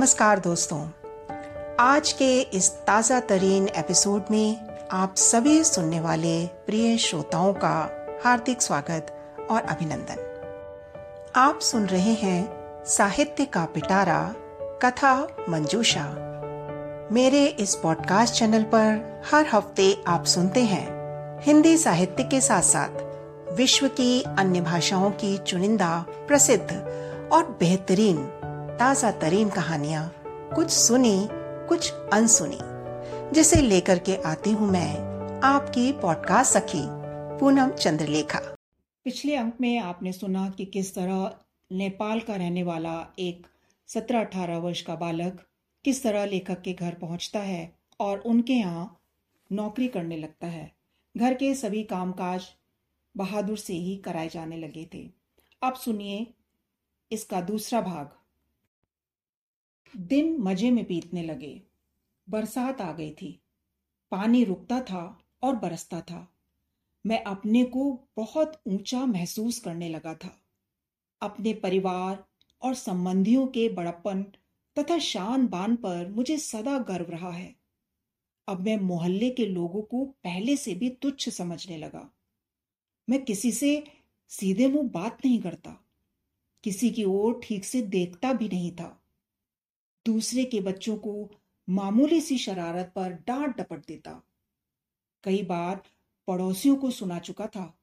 नमस्कार दोस्तों। आज के इस ताज़ा तरीन एपिसोड में आप सभी सुनने वाले प्रिय श्रोताओं का हार्दिक स्वागत और अभिनंदन। आप सुन रहे हैं साहित्य का पिटारा, कथा मंजूषा। मेरे इस पॉडकास्ट चैनल पर हर हफ़्ते आप सुनते हैं हिंदी साहित्य के साथ साथ विश्व की अन्य भाषाओं की चुनिंदा, प्रसिद्ध और बेहतरीन ताज़ा तरीन कहानियाँ कुछ सुनी, कुछ अनसुनी। जिसे लेकर के आती हूँ मैं आपकी पॉडकास्ट सखी, पूनम चंद्रलेखा। पिछले अंक में आपने सुना कि किस तरह नेपाल का रहने वाला एक सत्रह अठारह वर्ष का बालक किस तरह लेखक के घर पहुँचता है और उनके यहाँ नौकरी करने लगता है। घर के सभी कामकाज बहादुर से ही कराए जाने लगे थे। अब सुनिए इसका दूसरा भाग। दिन मज़े में बीतने लगे। बरसात आ गई थी। पानी रुकता था और बरसता था। मैं अपने को बहुत ऊँचा महसूस करने लगा था। अपने परिवार और संबंधियों के बड़प्पन तथा शान बान पर मुझे सदा गर्व रहा है। अब मैं मोहल्ले के लोगों को पहले से भी तुच्छ समझने लगा। मैं किसी से सीधे मुँह बात नहीं करता। किसी की ओर ठीक से देखता भी नहीं था। दूसरे के बच्चों को मामूली सी शरारत पर डांट डपट देता। कई बार पड़ोसियों को सुना चुका था,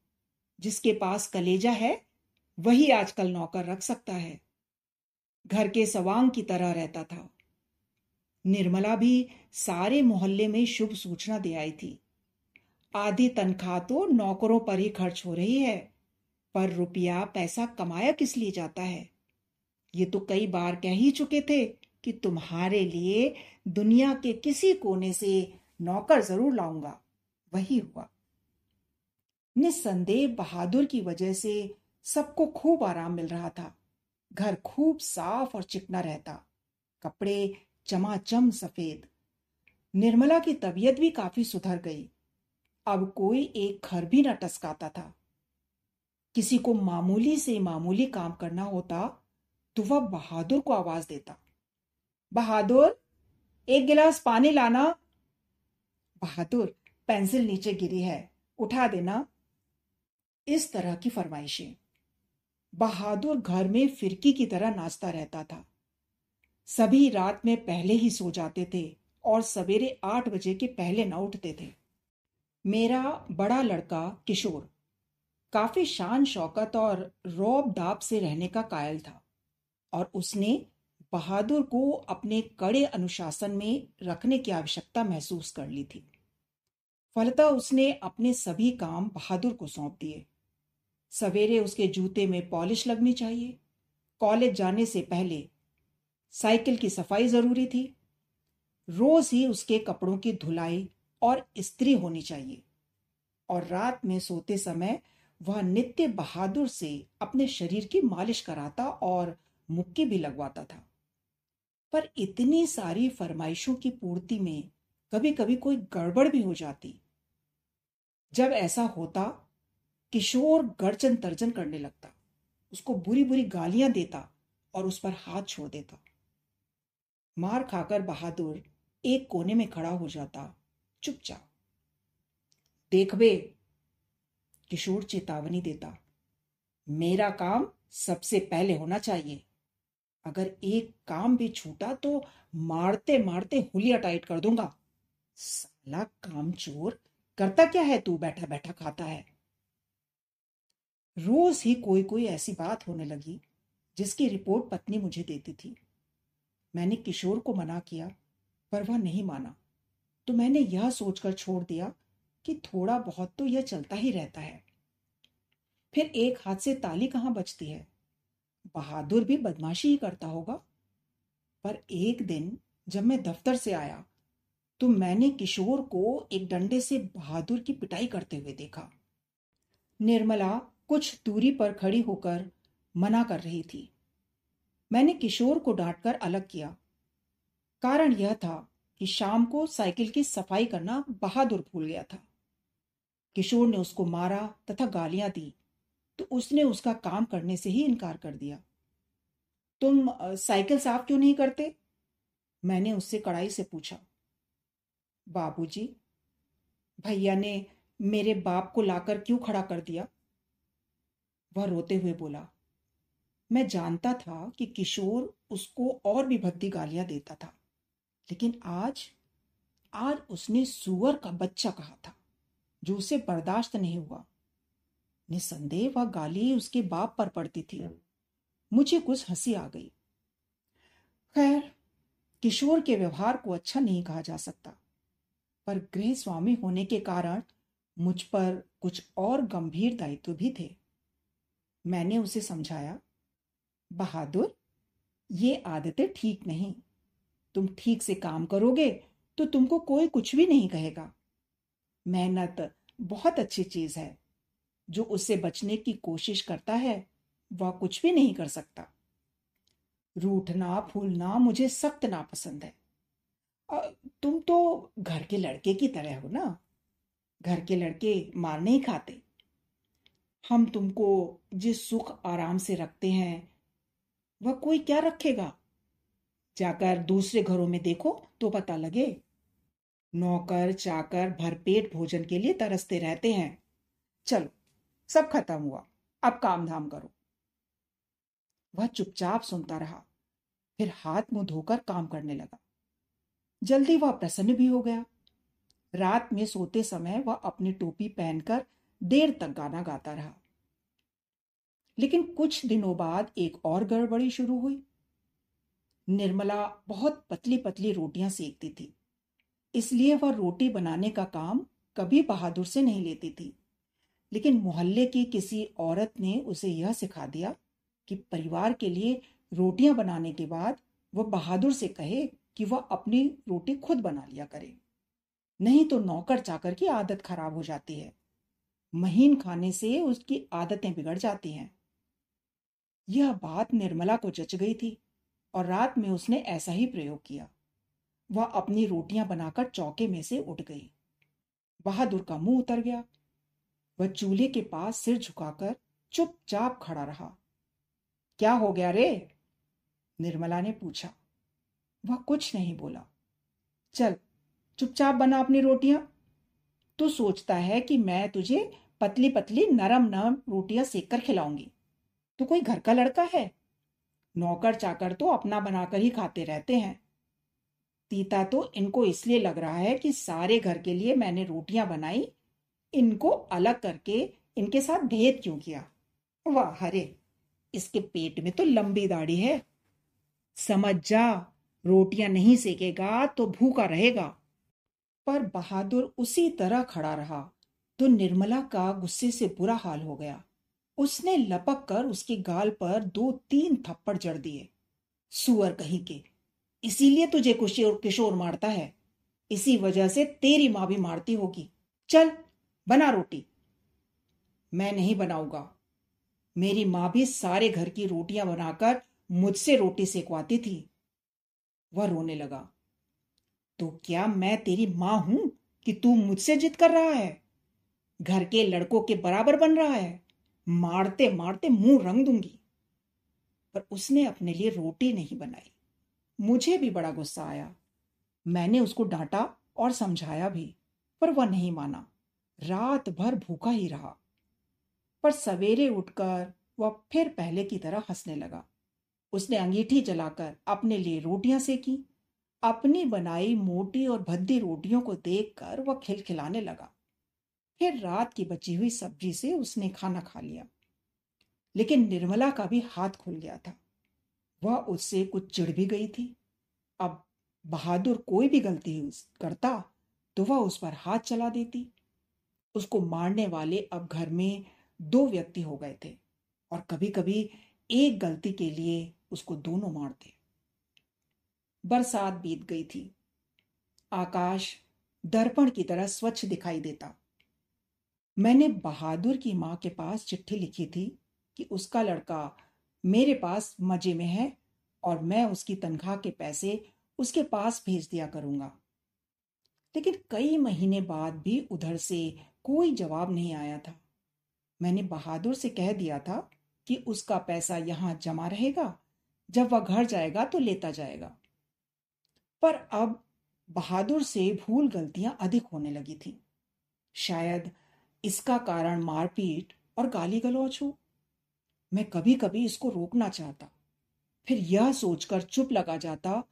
जिसके पास कलेजा है, वही आजकल नौकर रख सकता है। घर के सवांग की तरह रहता था। निर्मला भी सारे मोहल्ले में शुभ सूचना दे आई थी। आधी तनख्वाह तो नौकरों पर ही खर्च हो रही है, पर रुपया पैसा कमाया किस लिए जाता है? ये तो कई बार कह ही चुके थे कि तुम्हारे लिए दुनिया के किसी कोने से नौकर ज़रूर लाऊँगा। वही हुआ। निस्संदेह बहादुर की वजह से सबको खूब आराम मिल रहा था। घर खूब साफ़ और चिकना रहता। कपड़े चमाचम सफ़ेद। निर्मला की तबीयत भी काफ़ी सुधर गई। अब कोई एक घर भी न टसकाता था। किसी को मामूली से मामूली काम करना होता तो वह बहादुर को आवाज़ देता। बहादुर, एक गिलास पानी लाना। बहादुर, पेंसिल नीचे गिरी है, उठा देना। इस तरह की फरमाइशें। बहादुर घर में फिरकी की तरह नाचता रहता था। सभी रात में पहले ही सो जाते थे और सवेरे आठ बजे के पहले न उठते थे। मेरा बड़ा लड़का किशोर, काफ़ी शान, शौकत और रौब दाब से रहने का कायल था और उसने बहादुर को अपने कड़े अनुशासन में रखने की आवश्यकता महसूस कर ली थी। फलतः उसने अपने सभी काम बहादुर को सौंप दिए। सवेरे उसके जूते में पॉलिश लगनी चाहिए। कॉलेज जाने से पहले साइकिल की सफ़ाई ज़रूरी थी। रोज ही उसके कपड़ों की धुलाई और इस्त्री होनी चाहिए। और रात में सोते समय वह नित्य बहादुर से अपने शरीर की मालिश कराता और मुक्की भी लगवाता था। पर इतनी सारी फरमाइशों की पूर्ति में कभी कभी कोई गड़बड़ भी हो जाती। जब ऐसा होता किशोर गर्जन तर्जन करने लगता, उसको बुरी बुरी गालियाँ देता और उस पर हाथ छोड़ देता। मार खाकर बहादुर एक कोने में खड़ा हो जाता, चुपचाप। देख बे, किशोर चेतावनी देता, मेरा काम सबसे पहले होना चाहिए। अगर एक काम भी छूटा तो मारते मारते हुलिया टाइट कर दूँगा। साला काम चोर करता क्या है तू? बैठा बैठा खाता है। रोज ही कोई कोई ऐसी बात होने लगी जिसकी रिपोर्ट पत्नी मुझे देती थी। मैंने किशोर को मना किया, पर वह नहीं माना। तो मैंने यह सोचकर छोड़ दिया कि थोड़ा बहुत तो यह चलता ही रहता है। फिर एक हाथ से ताली कहाँ बचती है? बहादुर भी बदमाशी ही करता होगा। पर एक दिन जब मैं दफ्तर से आया तो मैंने किशोर को एक डंडे से बहादुर की पिटाई करते हुए देखा। निर्मला कुछ दूरी पर खड़ी होकर मना कर रही थी। मैंने किशोर को डांटकर अलग किया। कारण यह था कि शाम को साइकिल की सफ़ाई करना बहादुर भूल गया था। किशोर ने उसको मारा तथा गालियाँ दी। उसने उसका काम करने से ही इनकार कर दिया। तुम साइकिल साफ़ क्यों नहीं करते? मैंने उससे कड़ाई से पूछा। बाबूजी, भैया ने मेरे बाप को लाकर क्यों खड़ा कर दिया? वह रोते हुए बोला, मैं जानता था कि किशोर उसको और भी भद्दी गालियाँ देता था, लेकिन आज आज उसने सुअर का बच्चा कहा था, जो उसे बर्दाश्त नहीं हुआ। निसंदेह वह गाली उसके बाप पर पड़ती थी। मुझे कुछ हँसी आ गई। खैर किशोर के व्यवहार को अच्छा नहीं कहा जा सकता। पर गृह स्वामी होने के कारण मुझ पर कुछ और गंभीर दायित्व भी थे। मैंने उसे समझाया बहादुर ये आदतें ठीक नहीं। तुम ठीक से काम करोगे तो तुमको कोई कुछ भी नहीं कहेगा। मेहनत बहुत अच्छी चीज़ है। जो उससे बचने की कोशिश करता है, वह कुछ भी नहीं कर सकता। रूठना, फूलना मुझे सख्त नापसंद है। तुम तो घर के लड़के की तरह हो ना? घर के लड़के मार नहीं खाते। हम तुमको जिस सुख आराम से रखते हैं, वह कोई क्या रखेगा? जाकर दूसरे घरों में देखो तो पता लगे। नौकर, चाकर भरपेट भोजन के लिए तरसते रहते हैं। चलो सब खत्म हुआ। अब काम धाम करो। वह चुपचाप सुनता रहा। फिर हाथ मुँह धोकर काम करने लगा। जल्दी वह प्रसन्न भी हो गया। रात में सोते समय वह अपनी टोपी पहनकर देर तक गाना गाता रहा। लेकिन कुछ दिनों बाद एक और गड़बड़ी शुरू हुई। निर्मला बहुत पतली पतली रोटियाँ सेकती थी। इसलिए वह रोटी बनाने का काम कभी बहादुर से नहीं लेती थी। लेकिन मोहल्ले की किसी औरत ने उसे यह सिखा दिया कि परिवार के लिए रोटियाँ बनाने के बाद वह बहादुर से कहे कि वह अपनी रोटी खुद बना लिया करे। नहीं तो नौकर चाकर की आदत खराब हो जाती है। महीन खाने से उसकी आदतें बिगड़ जाती हैं। यह बात निर्मला को जच गई थी और रात में उसने ऐसा ही प्रयोग किया। वह अपनी रोटियाँ बनाकर चौके में से उठ गई। बहादुर का मुँह उतर गया वह चूल्हे के पास सिर झुकाकर चुपचाप खड़ा रहा। क्या हो गया रे? निर्मला ने पूछा। वह कुछ नहीं बोला। चल, चुपचाप बना अपनी रोटियाँ। तू सोचता है कि मैं तुझे पतली पतली नरम नरम रोटियाँ सेक कर खिलाऊँगी। तू कोई घर का लड़का है? नौकर चाकर तो अपना बनाकर ही खाते रहते हैं। तीता तो इनको इसलिए लग रहा है कि सारे घर के लिए मैंने रोटियाँ बनाई इनको अलग करके इनके साथ भेद क्यों किया? वाह, हरे। इसके पेट में तो लंबी दाढ़ी है। समझ जा, रोटियाँ नहीं सेकेगा तो भूखा रहेगा। पर बहादुर उसी तरह खड़ा रहा तो निर्मला का गुस्से से बुरा हाल हो गया। उसने लपक कर उसके गाल पर दो तीन थप्पड़ जड़ दिए। सुअर कहीं के, इसीलिए तुझे किशोर किशोर मारता है। इसी वजह से तेरी माँ भी मारती होगी। चल बना रोटी। मैं नहीं बनाऊँगा। मेरी माँ भी सारे घर की रोटियाँ बनाकर मुझसे रोटी सेकवाती थी। वह रोने लगा। तो क्या मैं तेरी माँ हूँ कि तू मुझसे जिद कर रहा है? घर के लड़कों के बराबर बन रहा है। मारते मारते मुँह रंग दूँगी। पर उसने अपने लिए रोटी नहीं बनाई। मुझे भी बड़ा गुस्सा आया। मैंने उसको डांटा और समझाया भी, पर वह नहीं माना। रात भर भूखा ही रहा। पर सवेरे उठकर वह फिर पहले की तरह हंसने लगा। उसने अंगीठी जलाकर अपने लिए रोटियाँ सेकी। अपनी बनाई मोटी और भद्दी रोटियों को देखकर वह खिलखिलाने लगा। फिर रात की बची हुई सब्ज़ी से उसने खाना खा लिया। लेकिन निर्मला का भी हाथ खुल गया था। वह उससे कुछ चिढ़ भी गई थी। अब बहादुर कोई भी गलती करता तो वह उस पर हाथ चला देती। उसको मारने वाले अब घर में दो व्यक्ति हो गए थे और कभी कभी एक गलती के लिए उसको दोनों मारते। बरसात बीत गई थी। आकाश दर्पण की तरह स्वच्छ दिखाई देता। मैंने बहादुर की माँ के पास चिट्ठी लिखी थी कि उसका लड़का मेरे पास मज़े में है और मैं उसकी तनख्वाह के पैसे उसके पास भेज दिया करूँगा। लेकिन कई महीने बाद भी उधर से कोई जवाब नहीं आया था। मैंने बहादुर से कह दिया था कि उसका पैसा यहाँ जमा रहेगा, जब वह घर जाएगा तो लेता जाएगा। पर अब बहादुर से भूल गलतियाँ अधिक होने लगी थी। शायद इसका कारण मारपीट और गाली गलौच हो। मैं कभी कभी इसको रोकना चाहता, फिर यह सोचकर चुप लगा जाता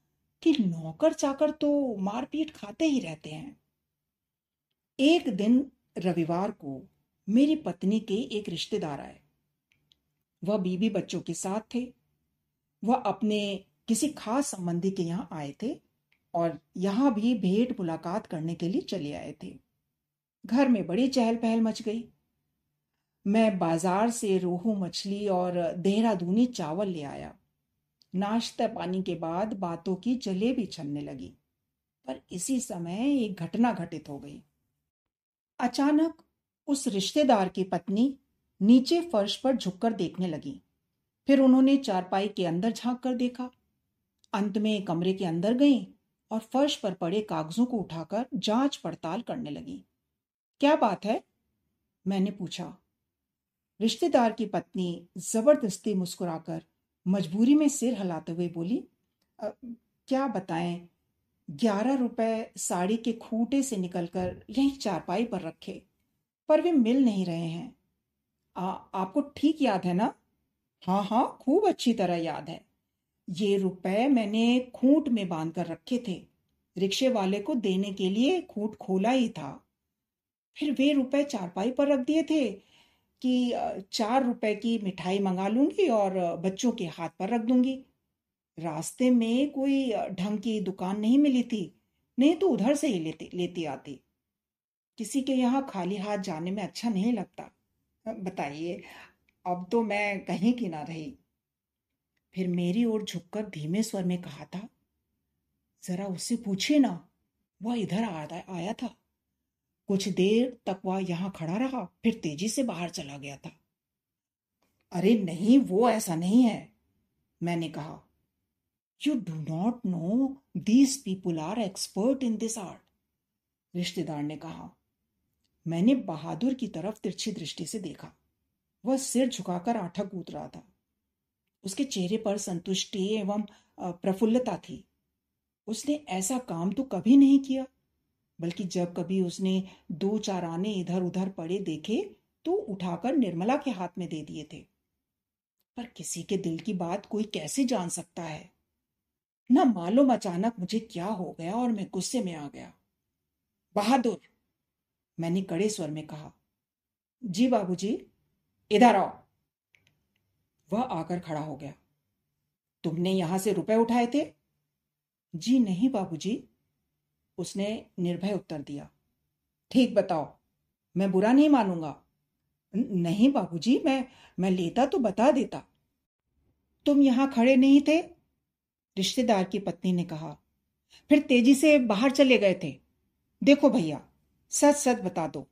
कि नौकर चाकर तो मारपीट खाते ही रहते हैं। एक दिन रविवार को मेरी पत्नी के एक रिश्तेदार आए। वह बीबी बच्चों के साथ थे। वह अपने किसी खास संबंधी के यहाँ आए थे और यहाँ भी भेंट मुलाकात करने के लिए चले आए थे। घर में बड़ी चहल पहल मच गई। मैं बाज़ार से रोहू मछली और देहरादूनी चावल ले आया। नाश्ता पानी के बाद बातों की जलेबी छनने लगी। पर इसी समय एक घटना घटित हो गई। अचानक उस रिश्तेदार की पत्नी नीचे फर्श पर झुककर देखने लगी। फिर उन्होंने चारपाई के अंदर झाँक कर देखा। अंत में कमरे के अंदर गई और फर्श पर पड़े कागजों को उठाकर जाँच पड़ताल करने लगी। क्या बात है? मैंने पूछा। रिश्तेदार की पत्नी ज़बरदस्ती मुस्कुराकर मजबूरी में सिर हिलाते हुए बोली क्या बताएँ? ग्यारह रुपए साड़ी के खूटे से निकलकर यहीं चारपाई पर रखे पर वे मिल नहीं रहे हैं। आ, आपको ठीक याद है ना? हाँ हाँ खूब अच्छी तरह याद है। ये रुपए मैंने खूंट में बाँध कर रखे थे। रिक्शे वाले को देने के लिए खूंट खोला ही था। फिर वे रुपए चारपाई पर रख दिए थे कि चार रुपए की मिठाई मंगा लूँगी और बच्चों के हाथ पर रख दूँगी। रास्ते में कोई ढंग की दुकान नहीं मिली थी, नहीं तो उधर से ही लेती लेती आती। किसी के यहाँ खाली हाथ जाने में अच्छा नहीं लगता। बताइए, अब तो मैं कहीं की ना रही। फिर मेरी ओर झुककर धीमे स्वर में कहा था, जरा उससे पूछिए ना, वह इधर आया था। कुछ देर तक वह यहाँ खड़ा रहा, फिर तेज़ी से बाहर चला गया था। अरे नहीं, वो ऐसा नहीं है, मैंने कहा। You do not know these people are expert in this art रिश्तेदार ने कहा, मैंने बहादुर की तरफ़ तिरछी दृष्टि से देखा। वह सिर झुकाकर आठा कूद रहा था। उसके चेहरे पर संतुष्टि एवं प्रफुल्लता थी। उसने ऐसा काम तो कभी नहीं किया, बल्कि जब कभी उसने दो चार आने इधर उधर पड़े देखे तो उठाकर निर्मला के हाथ में दे दिए थे। पर किसी के दिल की बात कोई कैसे जान सकता है? न मालूम अचानक मुझे क्या हो गया और मैं गुस्से में आ गया। बहादुर, मैंने कड़े स्वर में कहा, जी बाबूजी, इधर आओ। वह आकर खड़ा हो गया। तुमने यहाँ से रुपए उठाए थे? जी नहीं बाबूजी। उसने निर्भय उत्तर दिया। ठीक बताओ, मैं बुरा नहीं मानूँगा? नहीं बाबूजी, मैं मैं लेता तो बता देता। तुम यहाँ खड़े नहीं थे? रिश्तेदार की पत्नी ने कहा, फिर तेज़ी से बाहर चले गए थे। देखो भैया, सच सच बता दो,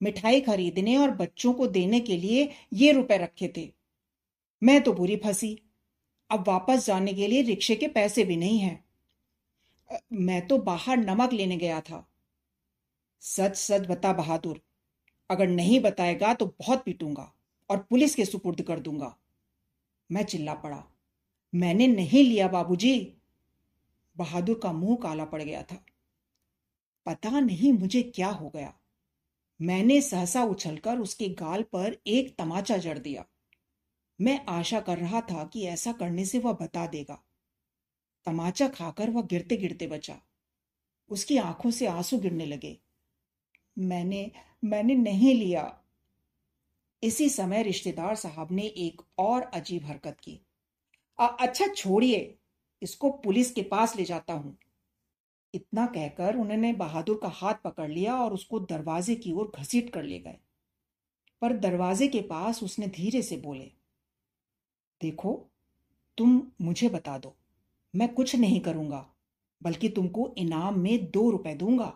मिठाई खरीदने और बच्चों को देने के लिए ये रुपए रखे थे। मैं तो बुरी फंसी। अब वापस जाने के लिए रिक्शे के पैसे भी नहीं हैं। मैं तो बाहर नमक लेने गया था। सच सच बता बहादुर, अगर नहीं बताएगा तो बहुत पीटूँगा और पुलिस के सुपुर्द कर दूँगा। मैं चिल्ला पड़ा। मैंने नहीं लिया बाबूजी। बहादुर का मुँह काला पड़ गया था। पता नहीं मुझे क्या हो गया। मैंने सहसा उछलकर उसके गाल पर एक तमाचा जड़ दिया। मैं आशा कर रहा था कि ऐसा करने से वह बता देगा। तमाचा खाकर वह गिरते गिरते बचा। उसकी आँखों से आँसू गिरने लगे। मैंने मैंने नहीं लिया। इसी समय रिश्तेदार साहब ने एक और अजीब हरकत की। अच्छा छोड़िए। इसको पुलिस के पास ले जाता हूँ। इतना कहकर उन्होंने बहादुर का हाथ पकड़ लिया और उसको दरवाजे की ओर घसीट कर ले गए। पर दरवाजे के पास उसने धीरे से बोले, देखो, तुम मुझे बता दो। मैं कुछ नहीं करूँगा, बल्कि तुमको इनाम में दो रुपए दूँगा।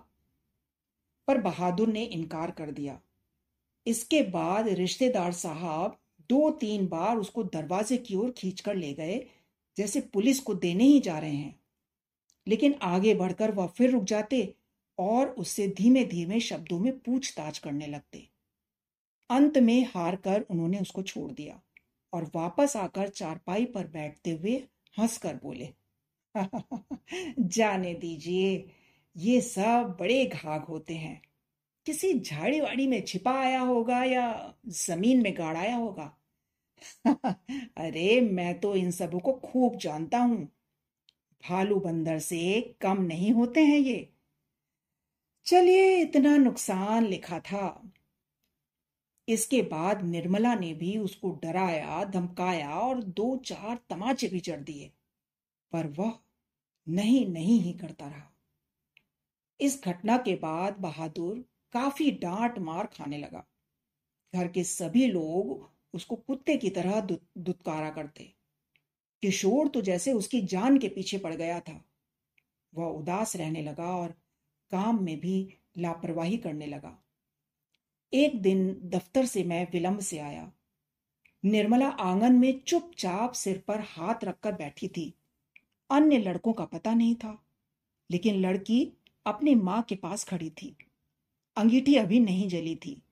पर बहादुर ने इनकार कर दिया। इसके बाद रिश्तेदार साहब दो तीन बार उसको दरवाजे की ओर खींचकर ले गए, जैसे पुलिस को देने ही जा रहे हैं। लेकिन आगे बढ़कर वह फिर रुक जाते और उससे धीमे धीमे शब्दों में पूछताछ करने लगते। अंत में हार कर उन्होंने उसको छोड़ दिया और वापस आकर चारपाई पर बैठते हुए हंसकर बोले, जाने दीजिए, ये सब बड़े घाघ होते हैं। किसी झाड़ी वाड़ी में छिपा आया होगा या ज़मीन में गाड़ आया होगा? अरे, मैं तो इन सबों को खूब जानता हूँ। भालू बंदर से कम नहीं होते हैं ये। चलिए, इतना नुकसान लिखा था। इसके बाद निर्मला ने भी उसको डराया, धमकाया और दो चार तमाचे भी चढ़ दिए। पर वह नहीं नहीं ही करता रहा। इस घटना के बाद बहादुर काफ़ी डांट मार खाने लगा। घर के सभी लोग उसको कुत्ते की तरह दुत्कारा करते। किशोर तो जैसे उसकी जान के पीछे पड़ गया था। वह उदास रहने लगा और काम में भी लापरवाही करने लगा। एक दिन दफ्तर से मैं विलंब से आया। निर्मला आँगन में चुपचाप सिर पर हाथ रखकर बैठी थी। अन्य लड़कों का पता नहीं था, लेकिन लड़की अपनी माँ के पास खड़ी थी। अंगीठी अभी नहीं जली थी।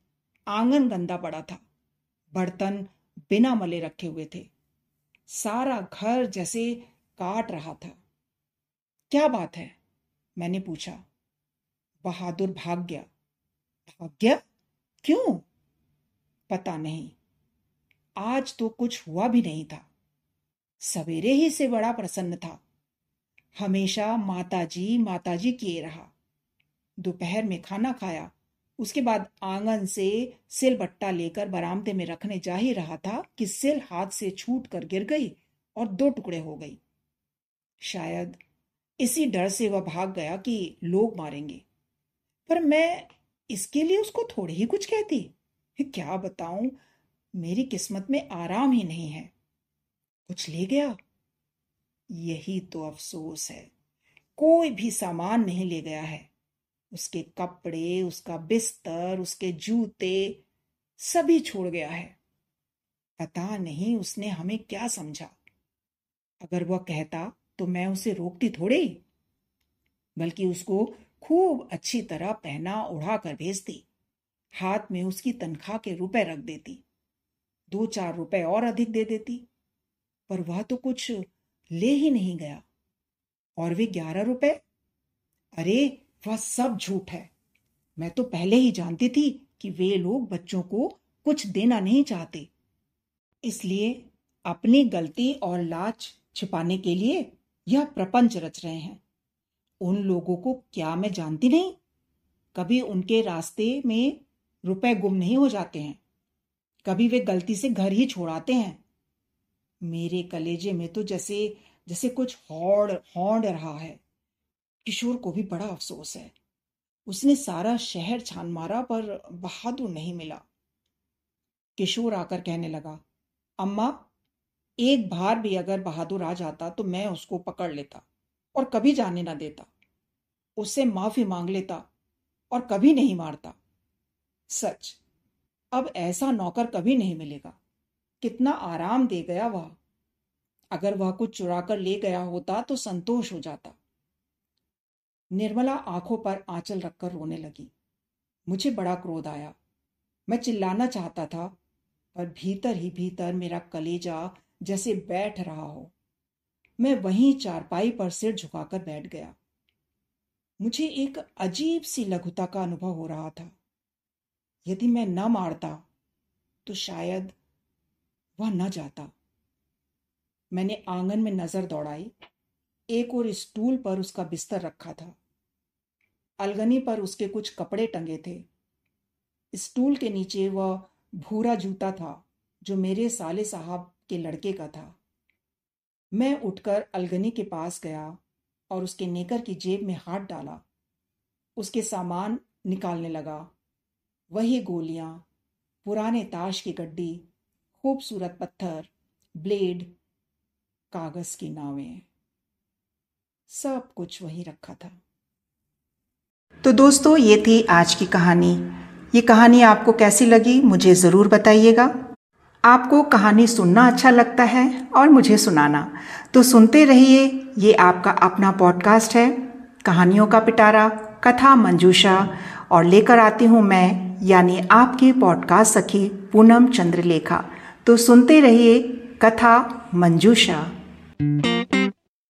आँगन गंदा पड़ा था। बर्तन बिना मले रखे हुए थे। सारा घर जैसे काट रहा था। क्या बात है? मैंने पूछा। बहादुर भाग गया। भाग गया क्यों? पता नहीं। आज तो कुछ हुआ भी नहीं था। सवेरे ही से बड़ा प्रसन्न था। हमेशा माताजी माताजी किए रहा। दोपहर में खाना खाया। उसके बाद आँगन से सिल बट्टा लेकर बरामदे में रखने जा ही रहा था कि सिल हाथ से छूट कर गिर गई और दो टुकड़े हो गई। शायद इसी डर से वह भाग गया कि लोग मारेंगे। पर मैं इसके लिए उसको थोड़ी ही कुछ कहती। क्या बताऊँ? मेरी किस्मत में आराम ही नहीं है। कुछ ले गया? यही तो अफसोस है। कोई भी सामान नहीं ले गया है। उसके कपड़े, उसका बिस्तर, उसके जूते, सभी छोड़ गया है। पता नहीं उसने हमें क्या समझा। अगर वह कहता तो मैं उसे रोकती थोड़े, बल्कि उसको खूब अच्छी तरह पहना उड़ा कर भेजती। हाथ में उसकी तनख्वाह के रुपए रख देती। दो चार रुपए और अधिक दे देती, पर वह तो कुछ ले ही नहीं गया। और वे ग्यारह रुपए? अरे वह सब झूठ है। मैं तो पहले ही जानती थी कि वे लोग बच्चों को कुछ देना नहीं चाहते। इसलिए अपनी गलती और लाच छिपाने के लिए यह प्रपंच रच रहे हैं। उन लोगों को क्या मैं जानती नहीं? कभी उनके रास्ते में रुपए गुम नहीं हो जाते हैं। कभी वे गलती से घर ही छोड़ाते हैं। मेरे कलेजे में तो जैसे जैसे कुछ हौड़ हौड़ रहा है। किशोर को भी बड़ा अफसोस है। उसने सारा शहर छान मारा पर बहादुर नहीं मिला। किशोर आकर कहने लगा, अम्मा, एक बार भी अगर बहादुर आ जाता तो मैं उसको पकड़ लेता और कभी जाने ना देता। उससे माफ़ी मांग लेता और कभी नहीं मारता। सच, अब ऐसा नौकर कभी नहीं मिलेगा। कितना आराम दे गया वह। अगर वह कुछ चुरा कर ले गया होता तो संतोष हो जाता। निर्मला आँखों पर आंचल रखकर रोने लगी। मुझे बड़ा क्रोध आया। मैं चिल्लाना चाहता था, पर भीतर ही भीतर मेरा कलेजा जैसे बैठ रहा हो। मैं वहीं चारपाई पर सिर झुकाकर बैठ गया। मुझे एक अजीब सी लघुता का अनुभव हो रहा था। यदि मैं न मारता तो शायद वह न जाता। मैंने आँगन में नज़र दौड़ाई। एक और स्टूल पर उसका बिस्तर रखा था। अलगनी पर उसके कुछ कपड़े टंगे थे। स्टूल के नीचे वह भूरा जूता था, जो मेरे साले साहब के लड़के का था। मैं उठकर अलगनी के पास गया और उसके नेकर की जेब में हाथ डाला। उसके सामान निकालने लगा। वही गोलियाँ, पुराने ताश की गड्डी, खूबसूरत पत्थर, ब्लेड, कागज़ की नावें। सब कुछ वही रखा था। तो दोस्तों, ये थी आज की कहानी। ये कहानी आपको कैसी लगी, मुझे ज़रूर बताइएगा। आपको कहानी सुनना अच्छा लगता है और मुझे सुनाना। तो सुनते रहिए, ये आपका अपना पॉडकास्ट है, कहानियों का पिटारा, कथा मंजूषा, और लेकर आती हूँ मैं, यानी आपकी पॉडकास्ट सखी पूनम चंद्रलेखा। तो सुनते रहिए, कथा मंजूषा।